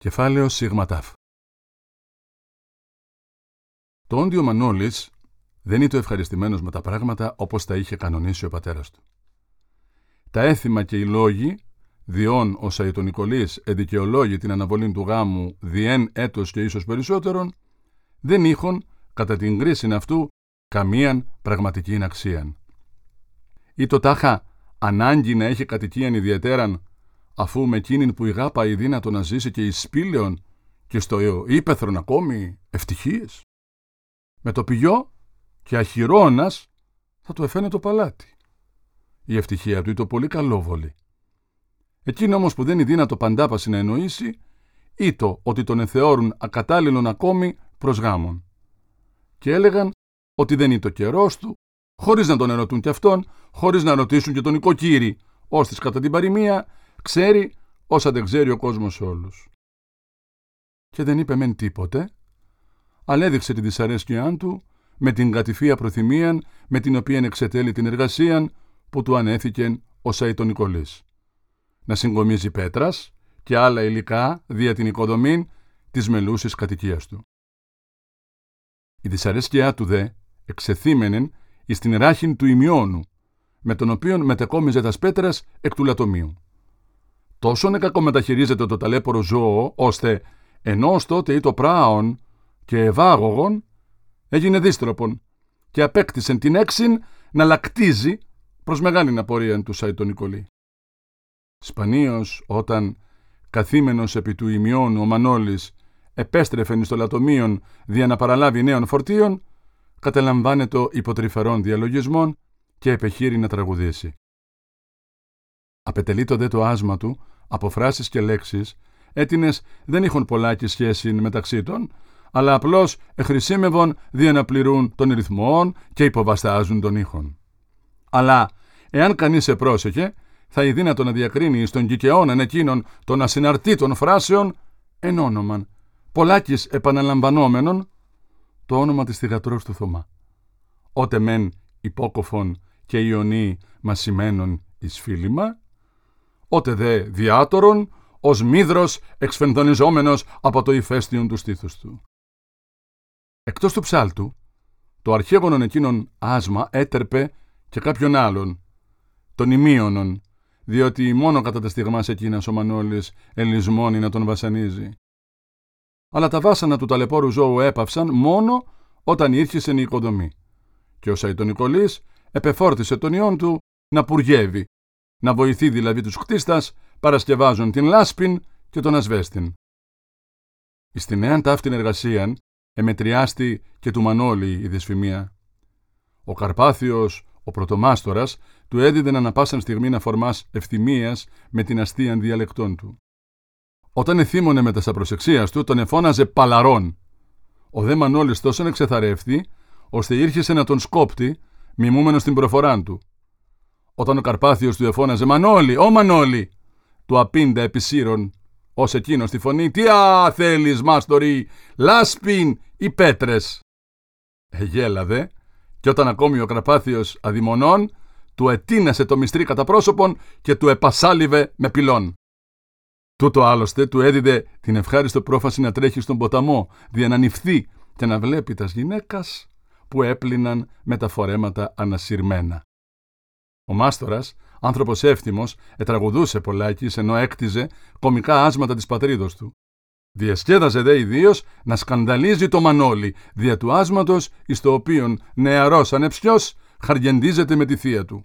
Κεφάλαιο Σιγματάφ Το όντιο Μανώλης δεν ήταν ευχαριστημένος με τα πράγματα όπως τα είχε κανονίσει ο πατέρας του. Τα έθιμα και οι λόγοι, διόν ο Σαϊτονικολής εδικαιολόγει την αναβολή του γάμου διέν έτος και ίσως περισσότερον, δεν είχαν, κατά την κρίση αυτού, καμίαν πραγματική αξίαν. Ή το τάχα ανάγκη να έχει κατοικίαν ιδιαίτεραν αφού με εκείνην που η γάπα η δύνατο να ζήσει και εις σπήλαιον και στο ύπεθρον ακόμη ευτυχίες. Με το πηγιό και αχυρώνας θα του εφαίνε το παλάτι. Η ευτυχία του ήταν πολύ καλόβολη. Εκείνο όμως που δεν είναι δύνατο παντάπαση να εννοήσει, ήτο ότι τον εθεώρουν ακατάλληλον ακόμη προς γάμον. Και έλεγαν ότι δεν είναι το καιρός του, χωρίς να τον ερωτούν κι αυτόν, χωρίς να ρωτήσουν και τον οικοκύρη, ώστε κατά την παροιμία Ξέρει όσα δεν ξέρει ο κόσμος όλους. Και δεν είπε μεν τίποτε, αλλά έδειξε τη δυσαρέσκειά του με την κατηφία προθυμία με την οποία εξετέλει την εργασία που του ανέθηκε ο Σαϊτον Νικολής. Να συγκομίζει πέτρας και άλλα υλικά δια την οικοδομή της μελούσης κατοικίας του. Η δυσαρέσκειά του δε εξεθύμενεν εις την ράχην του ημιώνου, με τον οποίον μετεκόμιζε τας πέτρας εκ του λατομείου τόσο κακομεταχειρίζεται το ταλέπορο ζώο, ώστε ενώ ως τότε ή το πράον και ευάγωγον, έγινε δίστροπον και απέκτησε την έξιν να λακτίζει προς μεγάλη απορία τους Σαϊτον Νικολή. Σπανίως όταν καθήμενος επί του ημιών ο Μανώλης επέστρεφε στο λατομείον δια να παραλάβει νέων φορτίων, καταλαμβάνεται υποτρυφερών διαλογισμών και επεχείρει να τραγουδήσει. Απετελείτο δε το άσμα του από φράσει και λέξεις, έτινε δεν είχαν πολλάκι σχέση μεταξύ των, αλλά απλώς εχρησίμευον δια να πληρούν των ρυθμών και υποβαστάζουν των ήχων. Αλλά, εάν κανείς σε πρόσεχε, θα η δύνατο να διακρίνει στον κικαιώναν εκείνων των ασυναρτήτων φράσεων εν όνομαν, πολλάκις επαναλαμβανόμενων, το όνομα της θυγατρός του Θωμά. Ότε μεν υπόκοφον και ιονί μα σημαίνουν εις φίλημα, ότε δε διάτορον, ως μύδρος εξφενδονιζόμενος από το ηφαίστειον του στήθους του. Εκτός του ψάλτου, το αρχαίγωνον εκείνον άσμα έτερπε και κάποιον άλλον, τον ημίωνον, διότι μόνο κατά τα στιγμάς εκείνας ο Μανώλης ελισμώνει να τον βασανίζει. Αλλά τα βάσανα του ταλαιπώρου ζώου έπαυσαν μόνο όταν ήρχισε η οικοδομή. Και ο Σαϊτονικολής επεφόρτησε τον ιόν του να πουργεύει να βοηθεί δηλαδή τους χτίστας, παρασκευάζουν την λάσπιν και τον ασβέστην. Εις την νέα ταύτην εργασίαν, εμετριάστη και του Μανώλη η δυσφημία. Ο Καρπάθιος, ο πρωτομάστορας, του έδιδεν ανα πάσαν στιγμή να φορμάς ευθυμίας με την αστείαν διαλεκτών του. Όταν εθύμωνε με τα προσεξίας του, τον εφώναζε παλαρών. Ο δε Μανώλης τόσο εξεθαρεύθη, ώστε ήρχεσε να τον σκόπτει, μιμούμενος στην προφοράν του. Όταν ο Καρπάθιος του εφώναζε «Μανώλη, ο Μανώλη», του απίντα επισύρων, ως εκείνος στη φωνή «Τι α, θέλεις, μάστορη, λάσπιν ή πέτρες». Εγέλαδε και όταν ακόμη ο Καρπάθιος αδειμονών, του ετίνασε το μυστρή κατά πρόσωπον και του επασάλιβε με πυλών. Τούτο άλλωστε του έδιδε την ευχάριστο πρόφαση να τρέχει στον ποταμό, δια να νυφθεί και να βλέπει τας γυναίκας που έπλυναν με τα φορέματα ανασυρμένα. Ο Μάστορας, άνθρωπος εύθυμος, ετραγουδούσε πολλάκι ενώ έκτιζε κομικά άσματα της πατρίδος του. Διασκέδαζε δε ιδίως να σκανδαλίζει το Μανώλη, δια του άσματος εις το οποίον νεαρός ανεψιός χαργεντίζεται με τη θεία του.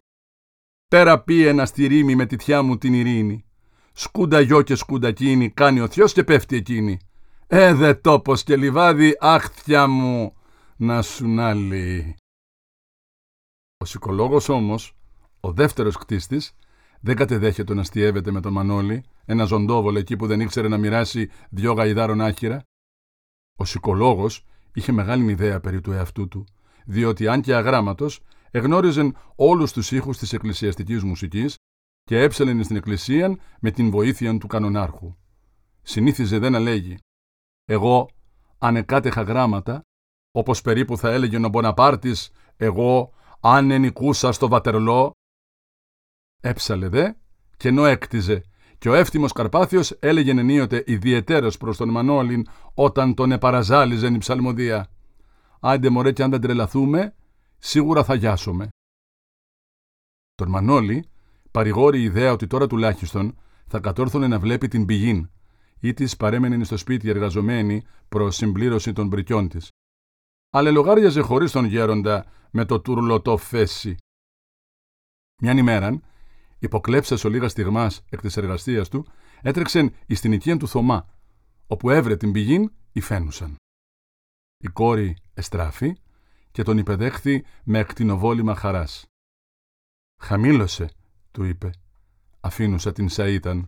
Πέρα πει ένα στη ρήμη με τη θιά μου την ειρήνη. Σκούντα γιο και σκούντα κίνη, κάνει ο θειός και πέφτει εκείνη. Ε, δε τόπος και λιβάδι, αχ μου, να σου νάλει. Ο σικολόγος όμως ο δεύτερος κτίστης δεν κατεδέχεται να αστείευεται με τον Μανώλη, ένα ζοντόβολο εκεί που δεν ήξερε να μοιράσει δυο γαϊδάρων άχυρα. Ο σικολόγο είχε μεγάλη ιδέα περί του εαυτού του, διότι αν και αγράμματος, εγνώριζε όλους τους ήχους της εκκλησιαστικής μουσικής και έψελεν στην εκκλησία με την βοήθεια του κανονάρχου. Συνήθιζε δε να λέγει «Εγώ, αν εκάτεχα γράμματα, όπως περίπου θα έλεγε ο Μποναπάρτης, εγώ, αν ενικούσα στο Βατερλό, Έψαλε δε, και ενώ έκτιζε, και ο εύθυμος Καρπάθιος έλεγε ενίοτε ιδιαιτέρως προς τον Μανώλην όταν τον επαραζάλιζε η ψαλμοδία. «Άντε μωρέ και αν δεν τρελαθούμε, σίγουρα θα γιάσουμε». Τον Μανώλη παρηγόρει η ιδέα ότι τώρα τουλάχιστον θα κατόρθωνε να βλέπει την πηγήν ή της παρέμενε στο σπίτι εργαζομένη προς συμπλήρωση των μπρικιών της. Αλλά λογάριαζε χωρίς τον γέροντα με το τουρλωτό φέση. Μιαν ημέραν, υποκλέψα ο λίγα στιγμάς εκ της εργασίας του, έτρεξε εις την οικία του Θωμά, όπου έβρε την πηγήν υφαίνουσαν. Η κόρη εστράφη και τον υπεδέχθη με εκτινοβόλημα χαράς. «Χαμήλωσε», του είπε. Αφήνουσα την Σαΐταν.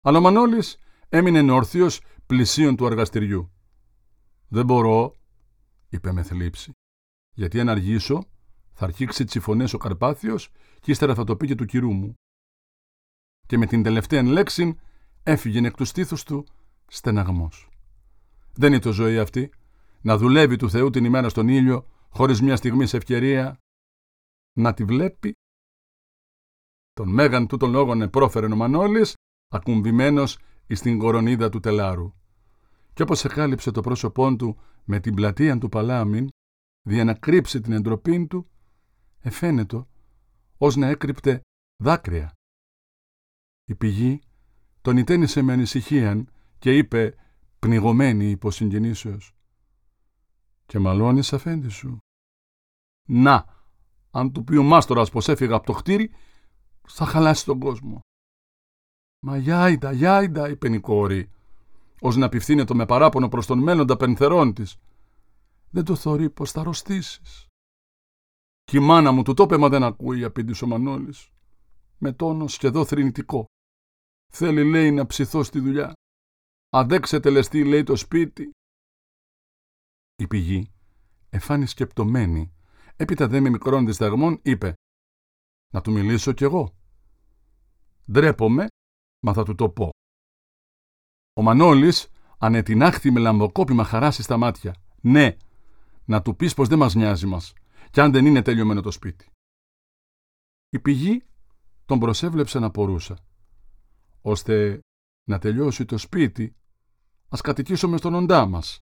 Αλλά ο Μανώλης έμεινε όρθιος πλησίον του εργαστηριού. «Δεν μπορώ», είπε με θλίψη, «γιατί αν αργήσω θα αρχίξει τσιφωνές ο Καρπάθιος και ύστερα θα το πει και του κυρού μου». Και με την τελευταία λέξη έφυγε εκ του στήθους του στεναγμός. Δεν είναι το ζωή αυτή, να δουλεύει του Θεού την ημέρα στον ήλιο, χωρίς μια στιγμή σε ευκαιρία να τη βλέπει. Τον μέγαν τούτων λόγων επρόφερε ο Μανώλης, ακουμβημένος εις την κορονίδα του τελάρου. Κι όπως εκάλυψε το πρόσωπό του με την πλατεία του παλάμιν, δια να κρύψει την εντροπή του, εφαίνεται ως να έκρυπτε δάκρυα. Η πηγή τον ιτένισε με ανησυχία και είπε πνιγωμένη υποσυγγενήσεως «Και μαλώνεις αφέντη σου». «Να, αν του πει ο μάστορας πως έφυγα από το χτίρι, θα χαλάσει τον κόσμο». «Μα γιάιντα, γιάιντα», είπε η κόρη, ως να απευθύνεται με παράπονο προς τον μέλλοντα πενθερών της. «Δεν το θωρεί πως θα αρρωστήσεις». «Κι η μάνα μου του το είπε, μα δεν ακούει», απήντησε ο Μανώλης, με τόνο σχεδό θρηνητικό. «Θέλει, λέει, να ψηθώ στη δουλειά. Αντέξε λεστή, λέει, το σπίτι». Η πηγή, εφάνη σκεπτομένη, έπειτα δε με μικρών δισταγμών, είπε «Να του μιλήσω κι εγώ». Ντρέπομαι μα θα του το πω. Ο Μανώλης ανετινάχθη με λαμποκόπημα χαράσει στα μάτια. Ναι, να του πεις πως δεν μας νοιάζει μας, κι αν δεν είναι τελειωμένο το σπίτι. Η πηγή τον προσέβλεψε να πορούσα. Ώστε να τελειώσει το σπίτι, ας κατοικήσουμε στον οντά μας,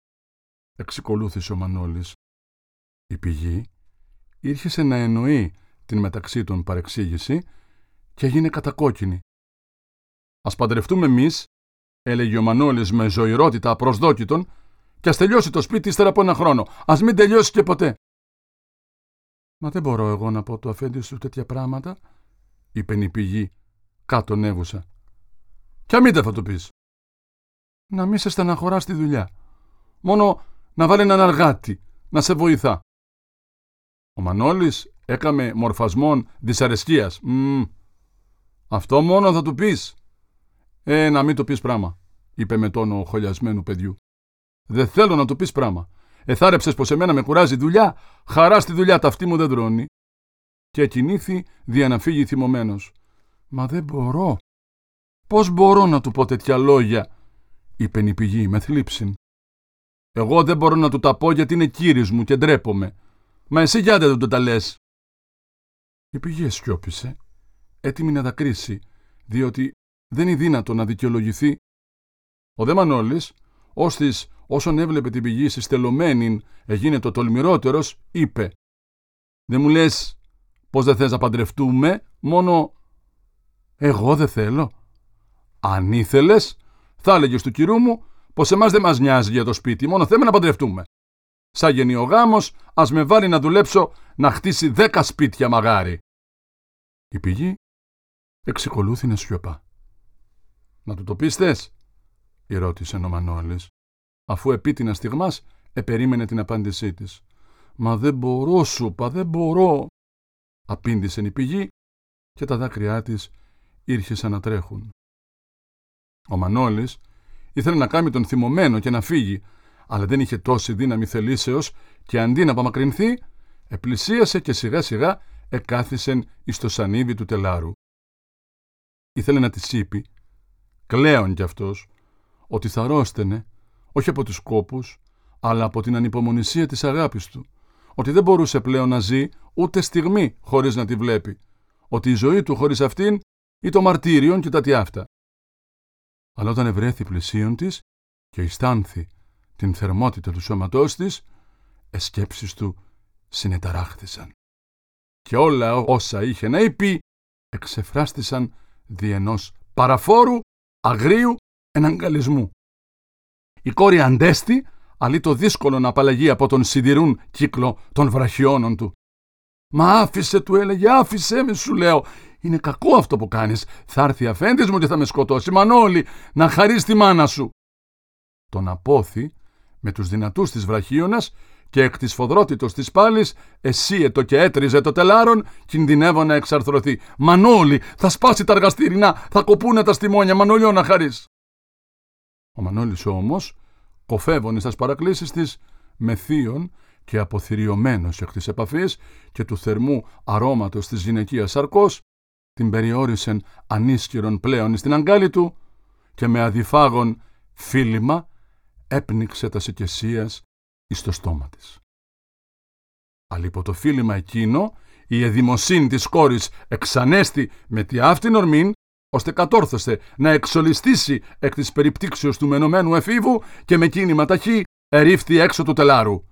εξικολούθησε ο Μανώλης. Η πηγή ήρχισε να εννοεί την μεταξύ των παρεξήγηση και έγινε κατακόκκινη. Α παντρευτούμε εμείς, έλεγε ο Μανώλης με ζωηρότητα προσδόκητον, και ας τελειώσει το σπίτι ύστερα από ένα χρόνο. Α μην τελειώσει και ποτέ. Μα δεν μπορώ εγώ να πω το αφέντη σου τέτοια πράγματα, είπε η πηγή, κάτω νεύουσα. Κι αμήτε θα το πεις. Να μη σε στεναχωρά στη δουλειά. Μόνο να βάλει έναν αργάτη, να σε βοηθά. Ο Μανώλης έκαμε μορφασμόν δυσαρεσκίας. αυτό μόνο θα του πεις. Ε, να μην το πεις πράγμα, είπε με τόνο χολιασμένου παιδιού. Δεν θέλω να το πεις πράγμα. Εθάρεψες πως εμένα με κουράζει δουλειά, χαρά στη δουλειά ταυτή μου δεν δρώνει. Και κινήθη δια να φύγει θυμωμένος. Μα δεν μπορώ. Πώς μπορώ να του πω τέτοια λόγια, είπε η πηγή με θλίψη. Εγώ δεν μπορώ να του τα πω γιατί είναι κύριο μου και ντρέπομαι. Μα εσύ γιατί δεν το τα λες. Η πηγή σιώπησε, έτοιμη να δακρύσει, διότι δεν είναι δύνατο να δικαιολογηθεί. Ο δε Μανώλης, ώστις όσον έβλεπε την πηγή συστελωμένη έγινε το τολμηρότερος, είπε «Δεν μου λες πως δεν θες να παντρευτούμε, μόνο εγώ δεν θέλω. Αν ήθελες, θα έλεγες του κυρού μου πως εμάς δεν μας νοιάζει για το σπίτι, μόνο θέμε να παντρευτούμε. Σαν γεννή ο γάμος, ας με βάλει να δουλέψω να χτίσει δέκα σπίτια μαγάρι». Η πηγή εξεκολούθη να σιωπά. «Να του το πίστες» ρώτησε ο Μανώλης, αφού επίτινα στιγμάς επερίμενε την απάντησή της. «Μα δεν μπορώ, σούπα, δεν μπορώ», απήντησε η πηγή και τα δάκρυά της ήρχεσαν να τρέχουν. Ο Μανώλης ήθελε να κάνει τον θυμωμένο και να φύγει, αλλά δεν είχε τόση δύναμη θελήσεως και αντί να απομακρυνθεί, επλησίασε και σιγά σιγά εκάθισεν εις το σανίδι του τελάρου. Ήθελε να της είπε κλαίων κι αυτός, ότι θα ρόστενε, όχι από τους κόπους, αλλά από την ανυπομονησία της αγάπης του, ότι δεν μπορούσε πλέον να ζει ούτε στιγμή χωρίς να τη βλέπει, ότι η ζωή του χωρίς αυτήν ή το μαρτύριον και τα τι αυτά. Αλλά όταν ευρέθη πλησίον της και αισθάνθη την θερμότητα του σώματός της, εσκέψεις του συνεταράχθησαν. Και όλα όσα είχε να είπε εξεφράστησαν δι' ενός παραφόρου αγρίου εναγκαλισμού. Η κόρη αντέστη, αλλή το δύσκολο να απαλλαγεί από τον σιδηρούν κύκλο των βραχιώνων του. «Μα άφησε» του έλεγε, «άφησε με» σου λέω. «Είναι κακό αυτό που κάνεις. Θα έρθει αφέντης μου και θα με σκοτώσει. Μανώλη, να χαρείς τη μάνα σου». Τον απόθη με τους δυνατούς της βραχίωνας και εκ της φοδρότητος της πάλης εσύετο και έτριζε το τελάρον κινδυνεύω να εξαρθρωθεί. Μανώλη, θα σπάσει τα αργαστήρινά, θα κοπούνε τα στιμόνια, Μανώλιο να χαρείς. Ο Μανώλης όμως, κοφεύωνε στα παρακλήσεις της, με θείον και αποθυριωμένος εκ της επαφής και του θερμού αρώματος της γυναικείας σαρκός, την περιόρισεν ανίσχυρον πλέον στην αγκάλη του και με αδιφάγον φίλημα έπνιξε τας σικεσίας εις το στόμα της. Αλλά υπό το φίλημα εκείνο η εδημοσύνη της κόρης εξανέστη με τη αυτήν ορμήν ώστε κατόρθωσε να εξολιστήσει εκ της περιπτύξεως του μενωμένου εφήβου και με κίνημα ταχύ ερίφθη έξω του τελάρου.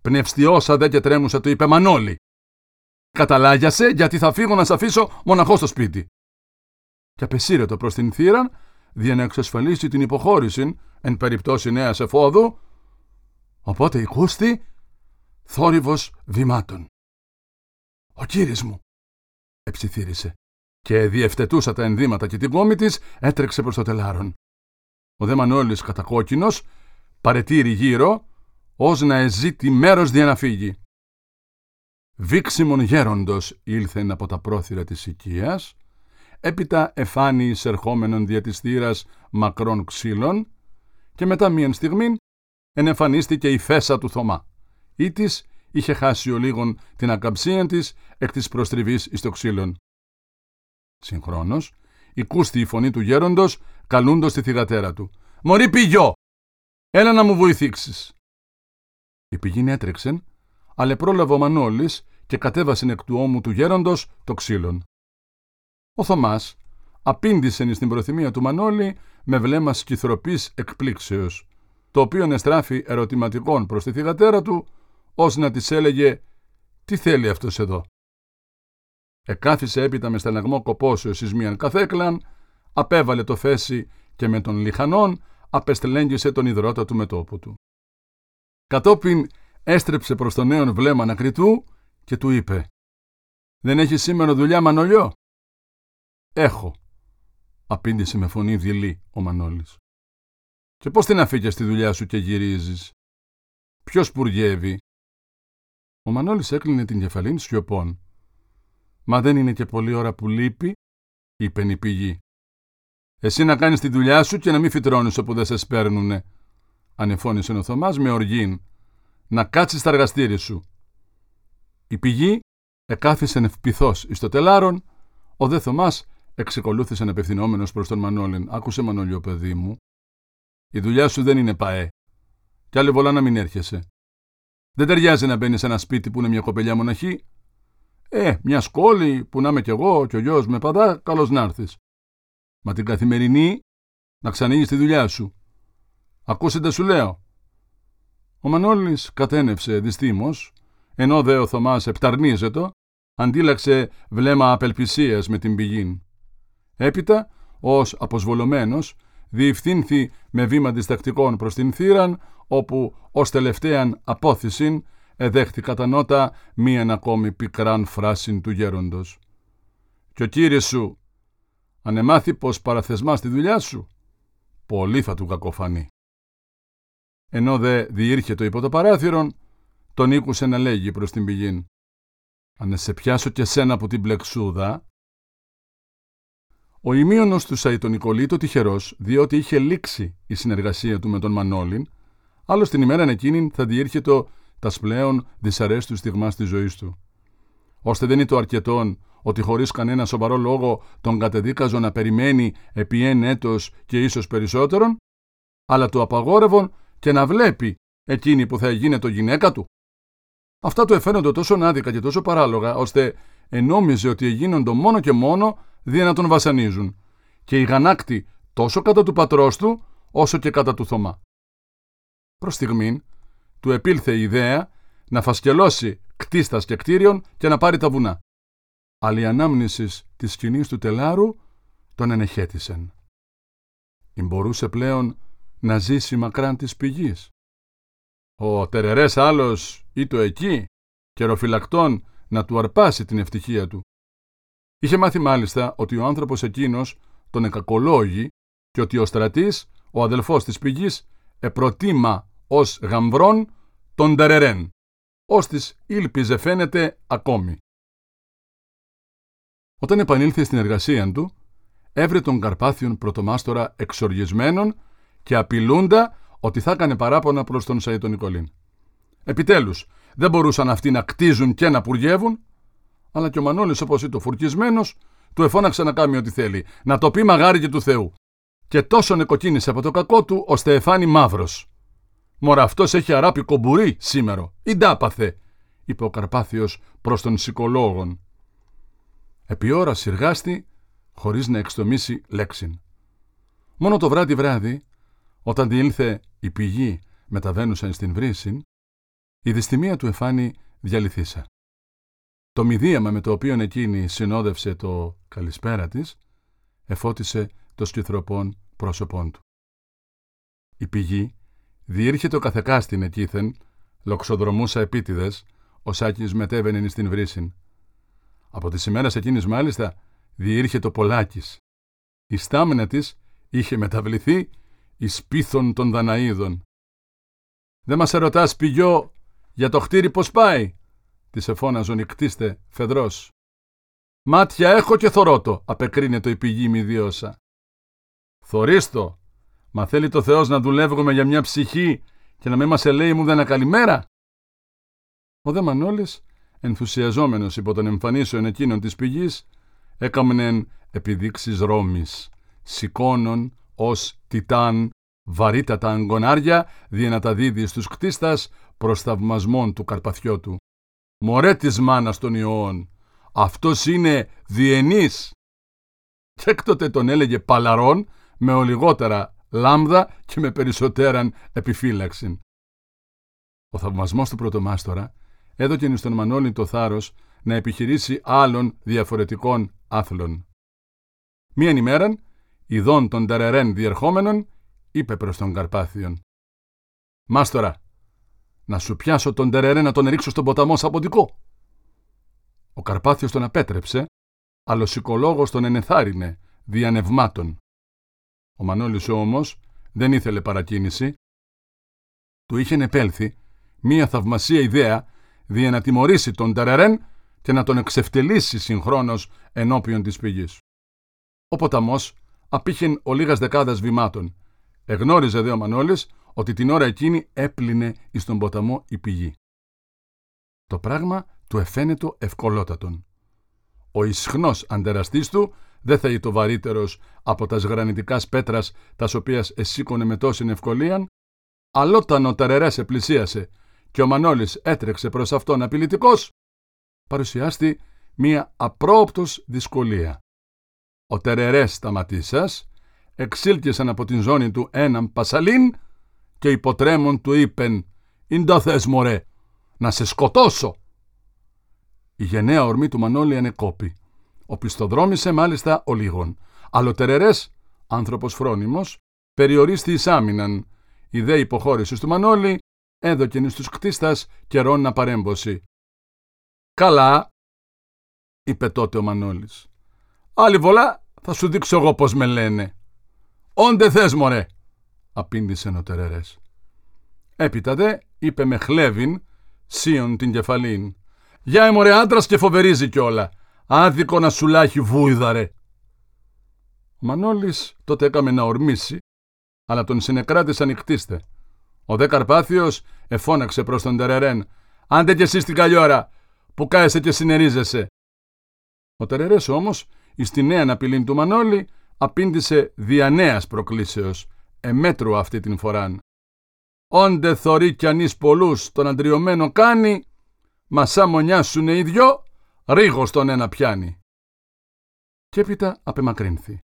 Πνευστιώσα δε και τρέμουσα του είπε Μανώλη. Καταλάγιασε γιατί θα φύγω να σ' αφήσω μοναχός στο σπίτι. Και απεσύρετο προς την θύραν, δια να εξασφαλίσει την υποχώρηση εν περιπτώσει νέας εφόδου, οπότε οικούστη θόρυβος βημάτων. «Ο κύρις μου», εψιθύρισε και διευθετούσα τα ενδύματα και την κόμη της έτρεξε προς το τελάρον. Ο δε Μανώλης κατακόκκινος παρετήρη γύρω ως να εζήτη μέρος για να φύγει. Βίξιμον γέροντος ήλθεν από τα πρόθυρα της οικίας, έπειτα εφάνει εισερχόμενον δια της θύρας μακρών ξύλων και μετά μίαν στιγμή ενεφανίστηκε η φέσα του Θωμά. Ή της είχε χάσει ο λίγον την ακαμψία της εκ της προστριβής εις το ξύλων. Συγχρόνως, οικούστη η φωνή του γέροντος καλούντος τη θυγατέρα του. «Μωρή πηγιό! Έλα να μου βοηθήξεις!» Η πηγή έτρεξεν, αλλά πρόλαβε ο Μανώλης και κατέβασεν εκ του ώμου του γέροντος το ξύλον. Ο Θωμάς απήντησε στην προθυμία του Μανώλη με βλέμμα σκυθροπής εκπλήξεως, το οποίο εστράφει ερωτηματικών προς τη θυγατέρα του, ως να της έλεγε «Τι θέλει αυτός εδώ» εκάθισε έπειτα με στεναγμό κοπόσεως εις μίαν καθέκλαν, απέβαλε το θέση και με τον λιχανόν απεστελέγγισε τον υδρότα του μετόπου του. Κατόπιν έστρεψε προς τον νέον βλέμμα ανακριτού και του είπε «Δεν έχεις σήμερα δουλειά Μανολιό» «Έχω», απήντησε με φωνή δειλή ο Μανώλης. «Και πώς την αφήκες τη δουλειά σου και γυρίζεις» «Ποιος πουργεύει» Ο Μανώλης έκλεινε την κεφαλήν σιωπών Μα δεν είναι και πολλή ώρα που λείπει, είπε η πηγή. Εσύ να κάνεις τη δουλειά σου και να μην φυτρώνεις όπου δεν σε σπέρνουνε, ανεφώνησε ο Θωμάς με οργήν. Να κάτσεις στα εργαστήρια σου. Η πηγή εκάθισε ευπηθώς εις το τελάρον, ο δε Θωμάς εξεκολούθησε απευθυνόμενος προς τον Μανώλην. Άκουσε Μανώλιο παιδί μου, η δουλειά σου δεν είναι παέ. Κι άλλη βολά να μην έρχεσαι. Δεν ταιριάζει να μπαίνεις σε ένα σπίτι που είναι μια κοπελιά μοναχή ε, μια σκόλη που να είμαι κι εγώ και ο γιος με παδά, καλώς να έρθεις. Μα την καθημερινή να ξανοίγεις τη δουλειά σου. Ακούσετε σου λέω. Ο Μανώλης κατένευσε δυστύμως, ενώ δε ο Θωμάς επταρνίζετο, αντίλαξε βλέμμα απελπισίας με την πηγή. Έπειτα, ως αποσβολωμένος, διευθύνθη με βήμα διστακτικών προς την θύραν, όπου ως τελευταίαν απόθυσιν εδέχθη κατά νότα μίαν ακόμη πικράν φράσιν του γέροντος. «Και ο κύριε σου, αν εμάθει πως παραθεσμάς στη δουλειά σου, πολύ θα του κακοφανεί». Ενώ δε διήρχε υπό το παράθυρον, τον ήκουσε να λέγει προς την πηγήν «Αν σε πιάσω και σένα από την πλεξούδα». Ο ημίωνος του Σαϊτονικολίτο τυχερός, διότι είχε λήξει η συνεργασία του με τον Μανώλην, άλλο την ημέρα εκείνη θα διήρχεται τα πλέον δυσαρέστου στιγμά τη ζωή του. Ώστε δεν είναι το αρκετόν ότι χωρίς κανένα σοβαρό λόγο τον κατεδίκαζον να περιμένει επί εν έτος και ίσως περισσότερον, αλλά του απαγόρευον και να βλέπει εκείνη που θα γίνει το γυναίκα του. Αυτά του εφαίνονται τόσο άδικα και τόσο παράλογα, ώστε ενόμιζε ότι εγίνοντο μόνο και μόνο δια να τον βασανίζουν. Και η γανάκτη τόσο κατά του πατρός του, όσο και κατά του Θωμά. Προς στιγμήν, του επήλθε η ιδέα να φασκελώσει κτίστας και κτίριων και να πάρει τα βουνά. Αλλά η ανάμνηση της σκηνής του τελάρου τον ενεχέτησεν. Μπορούσε πλέον να ζήσει μακράν της πηγής. Ο τερερές άλλος το εκεί, καιροφυλακτών να του αρπάσει την ευτυχία του. Είχε μάθει μάλιστα ότι ο άνθρωπος εκείνος τον εκακολόγει και ότι ο στρατής, ο αδελφός της πηγής, επροτίμα ως γαμβρόν τον τερερέν, ως της ήλπιζε φαίνεται ακόμη. Όταν επανήλθε στην εργασία του, έβρε τον Καρπάθιον πρωτομάστορα εξοργισμένον και απειλούντα ότι θα έκανε παράπονα προς τον Σαΐτον Νικολίν. Επιτέλους, δεν μπορούσαν αυτοί να κτίζουν και να πουργεύουν, αλλά και ο Μανώλης όπως ήταν φουρκισμένος, του εφώναξε να κάνει ό,τι θέλει, να το πει μαγάρι και του Θεού. Και τόσο νεκοκίνησε από το κακό του, ώστε εφάνει μαύρος. Μωρά αυτός έχει αράπη κομπουρί σήμερα, ή ντάπαθε, είπε ο Καρπάθιος προς τον ψυχολόγον. Επί ώρας σιργάστη, χωρίς να εξτομίσει λέξην. Μόνο το βράδυ βράδυ, όταν διήλθε η πηγή μεταβαίνουσαν στην βρύση, η δυστημία του εφάνη διαλυθήσα. Το μηδίαμα με το οποίο εκείνη συνόδευσε το καλησπέρα της, εφώτισε το σκυθροπών πρόσωπόν του. Η πηγή διήρχε το καθεκάστην εκείθεν, λοξοδρομούσα επίτηδες, ο Σάκης μετέβαινε στην βρύσιν. Από τις ημέρας εκείνης μάλιστα διήρχε το Πολάκης. Η στάμενα της είχε μεταβληθεί εις πίθων των Δαναίδων. «Δεν μας ερωτάς πηγιό για το χτίρι πώς πάει» της εφώναζον η κτίστε Φεδρός. «Μάτια έχω και θωρώτο», απεκρίνεται η πηγή μη διώσα. «Θωρίστο, μα θέλει το Θεός να δουλεύουμε για μια ψυχή και να μην μας ελέει μου δεν καλημέρα». Ο δε Μανώλης, ενθουσιαζόμενος υπό τον εμφανίσεων εκείνων της πηγής, έκαμνεν επιδείξεις Ρώμης, σηκώνων ως τιτάν βαρύτατα αγκονάρια δια να τα δίδει στους κτίστας προς θαυμασμόν του Καρπαθιώτου. Μωρέ της μάνας των Ιωών, αυτός είναι διενής. Και έκτοτε τον έλεγε παλαρών με ολιγότερα λάμδα και με περισσότεραν επιφύλαξη. Ο θαυμασμός του πρωτομάστορα έδωκε στον Μανώλη το θάρρος να επιχειρήσει άλλων διαφορετικών άθλων. Μίαν ημέραν, ειδών των τερερέν διερχόμενων, είπε προς τον Καρπάθιον. «Μάστορα, να σου πιάσω τον τερερέ να τον ρίξω στον ποταμό σαποντικό». Ο Καρπάθιος τον απέτρεψε, αλλά ο σικολόγος τον ενεθάρρυνε, διανευμάτων. Ο Μανώλης όμως δεν ήθελε παρακίνηση. Του είχε επέλθει μία θαυμασία ιδέα δια να τιμωρήσει τον τερερέν και να τον εξευτελίσει συγχρόνως ενώπιον της πηγής. Ο ποταμός απήχεν ο λίγας δεκάδας βημάτων. Εγνώριζε δε ο Μανώλης ότι την ώρα εκείνη έπλυνε εις τον ποταμό η πηγή. Το πράγμα του εφαίνεται ευκολότατον. Ο ισχνός αντεραστής του δεν θα το βαρύτερος από τα γρανιτικά πέτρας τα οποία εσήκωνε με τόση ευκολία, αλλά όταν ο Τερερές επλησίασε και ο Μανώλης έτρεξε προς αυτόν απειλητικός, παρουσιάστη μία απρόοπτος δυσκολία. Ο Τερερές σταματήσας, εξήλκησαν από την ζώνη του έναν πασαλίν και υποτρέμων του είπεν «Ιν το θες μωρέ, να σε σκοτώσω». Η γενναία ορμή του Μανώλη ανεκόπη. Οπισθοδρόμησε μάλιστα ο λίγον. Αλλά ο Τερερές, άνθρωπος φρόνιμος, περιορίστη εις άμυναν. Η δε υποχώρηση του Μανώλη έδωκεν στους κτίστας καιρόν να παρέμβωση. «Καλά», είπε τότε ο Μανώλης. «Άλλη βολά θα σου δείξω εγώ πώς με λένε». «Όντε θες μωρέ», απήντησε ο Τερερές. Έπειτα δε είπε με χλέβιν, σίον την κεφαλήν. «Για μωρέ άντρας και φοβερίζει κιόλα. Άδικο να σου λάχει βούιδα ρε». Ο Μανώλης τότε έκαμε να ορμήσει, αλλά τον συνεκράτησαν νυχτίστε. Ο δε Καρπάθιος εφώναξε προς τον Τερερέν «Άντε κι εσύ στην καλλιόρα, που κάεσαι και συνερίζεσαι». Ο Τερερές όμως, εις τη νέα απειλή του Μανώλη, απήντησε δια νέας προκλήσεως, εμέτρου αυτή την φοράν. «Όντε θωρεί κι ανείς πολλούς τον αντριωμένο κάνει, μα σαν μονιάσουνε οι δυο, ρίγος τον ένα πιάνει». Κι έπειτα απεμακρύνθη.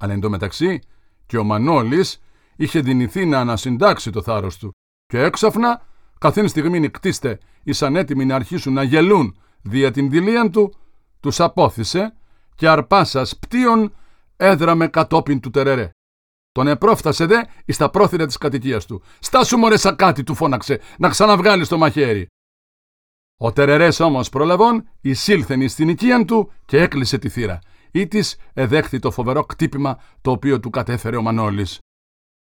Αλλά εντωμεταξύ και ο Μανώλης είχε δυνηθεί να ανασυντάξει το θάρρος του και έξαφνα, καθήν στιγμή νικτίστε ήσαν έτοιμοι να αρχίσουν να γελούν δια την δηλία του, τους απόθυσε και αρπάσας πτίον έδραμε κατόπιν του τερερέ. Τον επρόφτασε δε εις τα πρόθυρα της κατοικίας του. «Στάσου μωρέ κάτι» του φώναξε, «να ξαναβγάλεις το μαχαίρι». Ο τερερές όμως προλαβών εισήλθεν στην οικία του και έκλεισε τη θύρα. Ή της εδέχθη το φοβερό κτύπημα το οποίο του κατέφερε ο Μανώλης.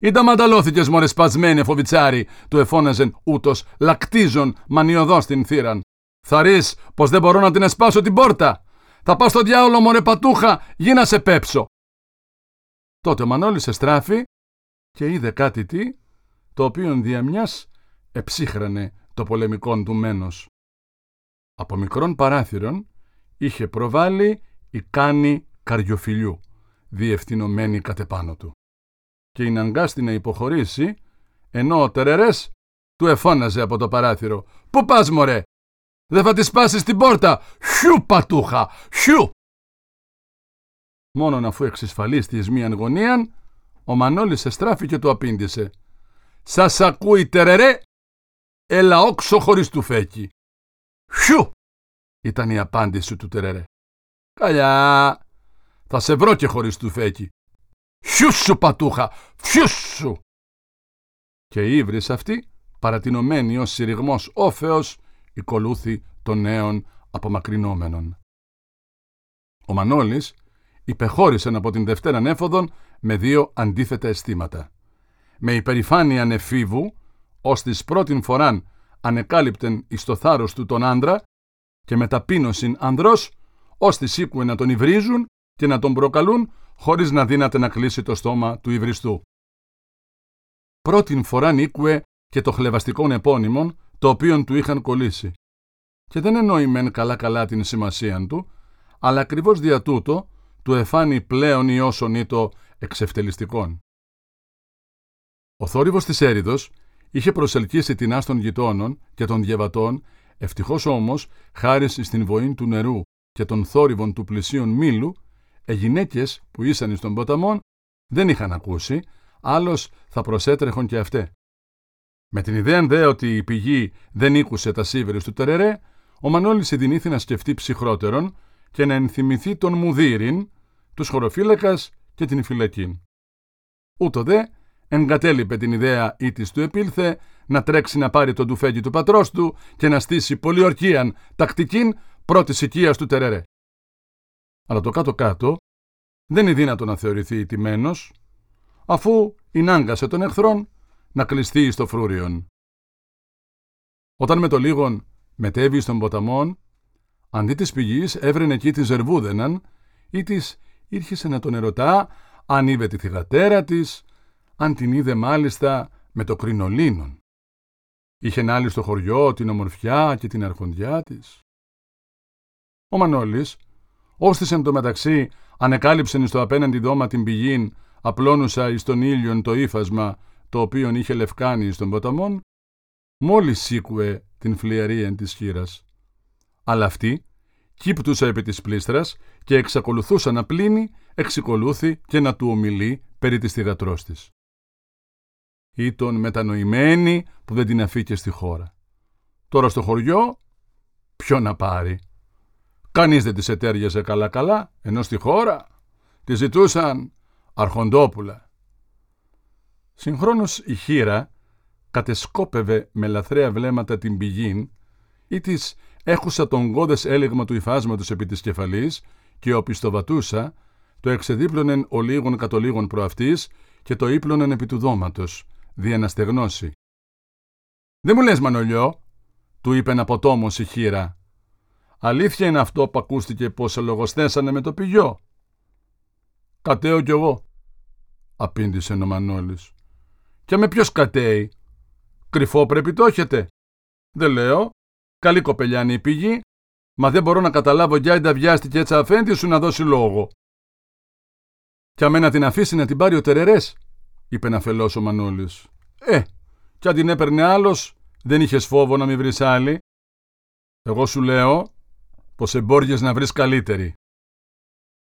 «Ήταν μανταλώθηκες μωρέ σπασμένε φοβιτσάρι», του εφώναζεν ούτως λακτίζον μανιωδό στην θύραν. «Θα ρεις πως δεν μπορώ να την εσπάσω την πόρτα. Θα πάω στο διάολο μωρέ πατούχα, γίνα σε πέψω». Τότε ο Μανώλης εστράφη και είδε κάτι τι, το οποίο διαμιάς εψύχρανε το πολεμικό του μένος. Από μικρών παράθυρων είχε προβάλει η κάνη καριοφιλιού, διευθυνωμένη κατ' επάνω του. Και η αναγκάστη να υποχωρήσει, ενώ ο Τερερές του εφώναζε από το παράθυρο «Πού πας μωρέ, δεν θα τη σπάσεις την πόρτα, χιου πατούχα, χιου» Μόνον αφού εξισφαλίστης μίαν γωνίαν, ο Μανώλης εστράφη και του απήντησε. «Σας ακούει τερερέ, έλα όξω χωρίς του φέκι». «Χιου» ήταν η απάντηση του τερερέ. «Καλιά, θα σε βρω και χωρίς του φέκι». «Χιου σου πατούχα, φιου σου». Και η ύβρις αυτή, παρατηνωμένη ως συρριγμός όφεος, οικολούθη των νέων απομακρυνόμενων. Ο Μανώλης υπεχώρησαν από την Δευτέρα Νέφοδον με δύο αντίθετα αισθήματα. Με υπερηφάνεια νεφίβου, ως της πρώτην φοράν ανεκάλυπτεν εις το θάρρος του τον άντρα και με ταπείνωσιν ανδρός, ως της ήκουε να τον υβρίζουν και να τον προκαλούν χωρίς να δύναται να κλείσει το στόμα του υβριστού. Πρώτην φοράν ήκουε και το χλεβαστικό επώνυμον το οποίον του είχαν κολλήσει. Και δεν εννοεί μεν καλά-καλά την σημασία του, αλλά ακριβώς δια τούτο του εφάνει πλέον ή όσον ή το εξευτελιστικόν. Ο θόρυβος της έρηδος είχε προσελκύσει την άστον γειτόνων και των διαβατών, ευτυχώς όμως, χάρης στην βοή του νερού και των θόρυβων του πλησίων μήλου, οι γυναίκες που ήσαν στον ποταμόν δεν είχαν ακούσει, άλλος θα προσέτρεχον και αυτέ. Με την ιδέα δε ότι η πηγή δεν ήκουσε τα σίβερες του Τερερέ, ο Μανώλης συνδυνήθη να σκεφτεί ψυχρότερον και να ενθυμηθεί τον Μουδίριν, τους χωροφύλακας και την φυλακή. Ούτω δε εγκατέλειπε την ιδέα ή της του επήλθε να τρέξει να πάρει το ντουφέγγι του πατρός του και να στήσει πολιορκίαν τακτικήν πρώτης οικίας του Τερερέ. Αλλά το κάτω-κάτω δεν είναι δύνατο να θεωρηθεί τιμένο, αφού εινάγκασε τον εχθρόν να κλειστεί στο φρούριον. Όταν με το λίγον μετέβη στον ποταμόν, αντί της πηγής έβρενε εκεί της Ζερβούδεναν ή της ήρχισε να τον ερωτά αν είδε τη θυγατέρα της, αν την είδε μάλιστα με το κρινολίνον. Είχε άλλη στο χωριό την ομορφιά και την αρχοντιά της. Ο Μανώλης, όστησε το μεταξύ ανεκάλυψεν στο απέναντι δώμα την πηγήν, απλώνουσα εις τον ήλιον το ύφασμα το οποίον είχε λευκάνει στον ποταμόν, μόλις σήκουε την φλιαρία της χείρας. Αλλά αυτή κύπτουσα επί της πλήστρας και εξακολουθούσα να πλύνει, εξακολούθη και να του ομιλεί περί της θυγατρός της. Ήταν μετανοημένη που δεν την αφήκε στη χώρα. Τώρα στο χωριό, ποιο να πάρει. Κανείς δεν της ετέριαζε καλά-καλά, ενώ στη χώρα τη ζητούσαν αρχοντόπουλα. Συγχρόνως η χείρα κατεσκόπευε με λαθρέα βλέμματα την πηγήν ή της έχουσα τον γόδες έλεγμα του υφάσματος επί της κεφαλής και ο πιστοβατούσα το εξεδίπλωνεν ο λίγων κατολίγων προαυτής και το ύπλωνεν επί του δώματος, δια να στεγνώσει. «Δεν μου λες, Μανολιό», του είπε από τόμος η χείρα. «Αλήθεια είναι αυτό που ακούστηκε πως λογοστέσανε με το πηγιό». «Κατέω κι εγώ», απήντησε ο Μανώλης. «Και με ποιος κατέει, κρυφό πρέπει το έχετε». «Δεν λέω, καλή κοπελιά είναι η πηγή, Μα δεν μπορώ να καταλάβω για τα βιάστηκε έτσι αφέντη σου να δώσει λόγο. Κι αμένα την αφήσει να την πάρει ο Τερερές, είπε να φελώσει ο Μανώλης. Ε, κι αν την έπαιρνε άλλος, δεν είχες φόβο να μην βρεις άλλη. Εγώ σου λέω πως εμπόριε να βρεις καλύτερη.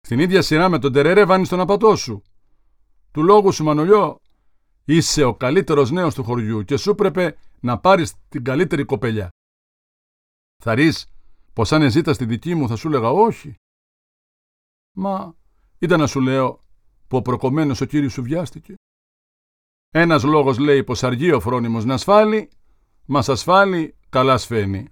Στην ίδια σειρά με τον Τερερέ βάνεις τον απατό σου. Του λόγου σου, Μανολιό, είσαι ο καλύτερος νέος του χωριού και σου πρέπει να πάρεις την καλύτερη κοπελιά. Θα ρεις πως αν εζήτα στη δική μου θα σου λέγα όχι. Μα ήταν να σου λέω που ο προκομμένος ο κύριος σου βιάστηκε. Ένας λόγος λέει πως αργεί ο φρόνιμος να ασφάλει, μας ασφάλει καλά σφαίνει.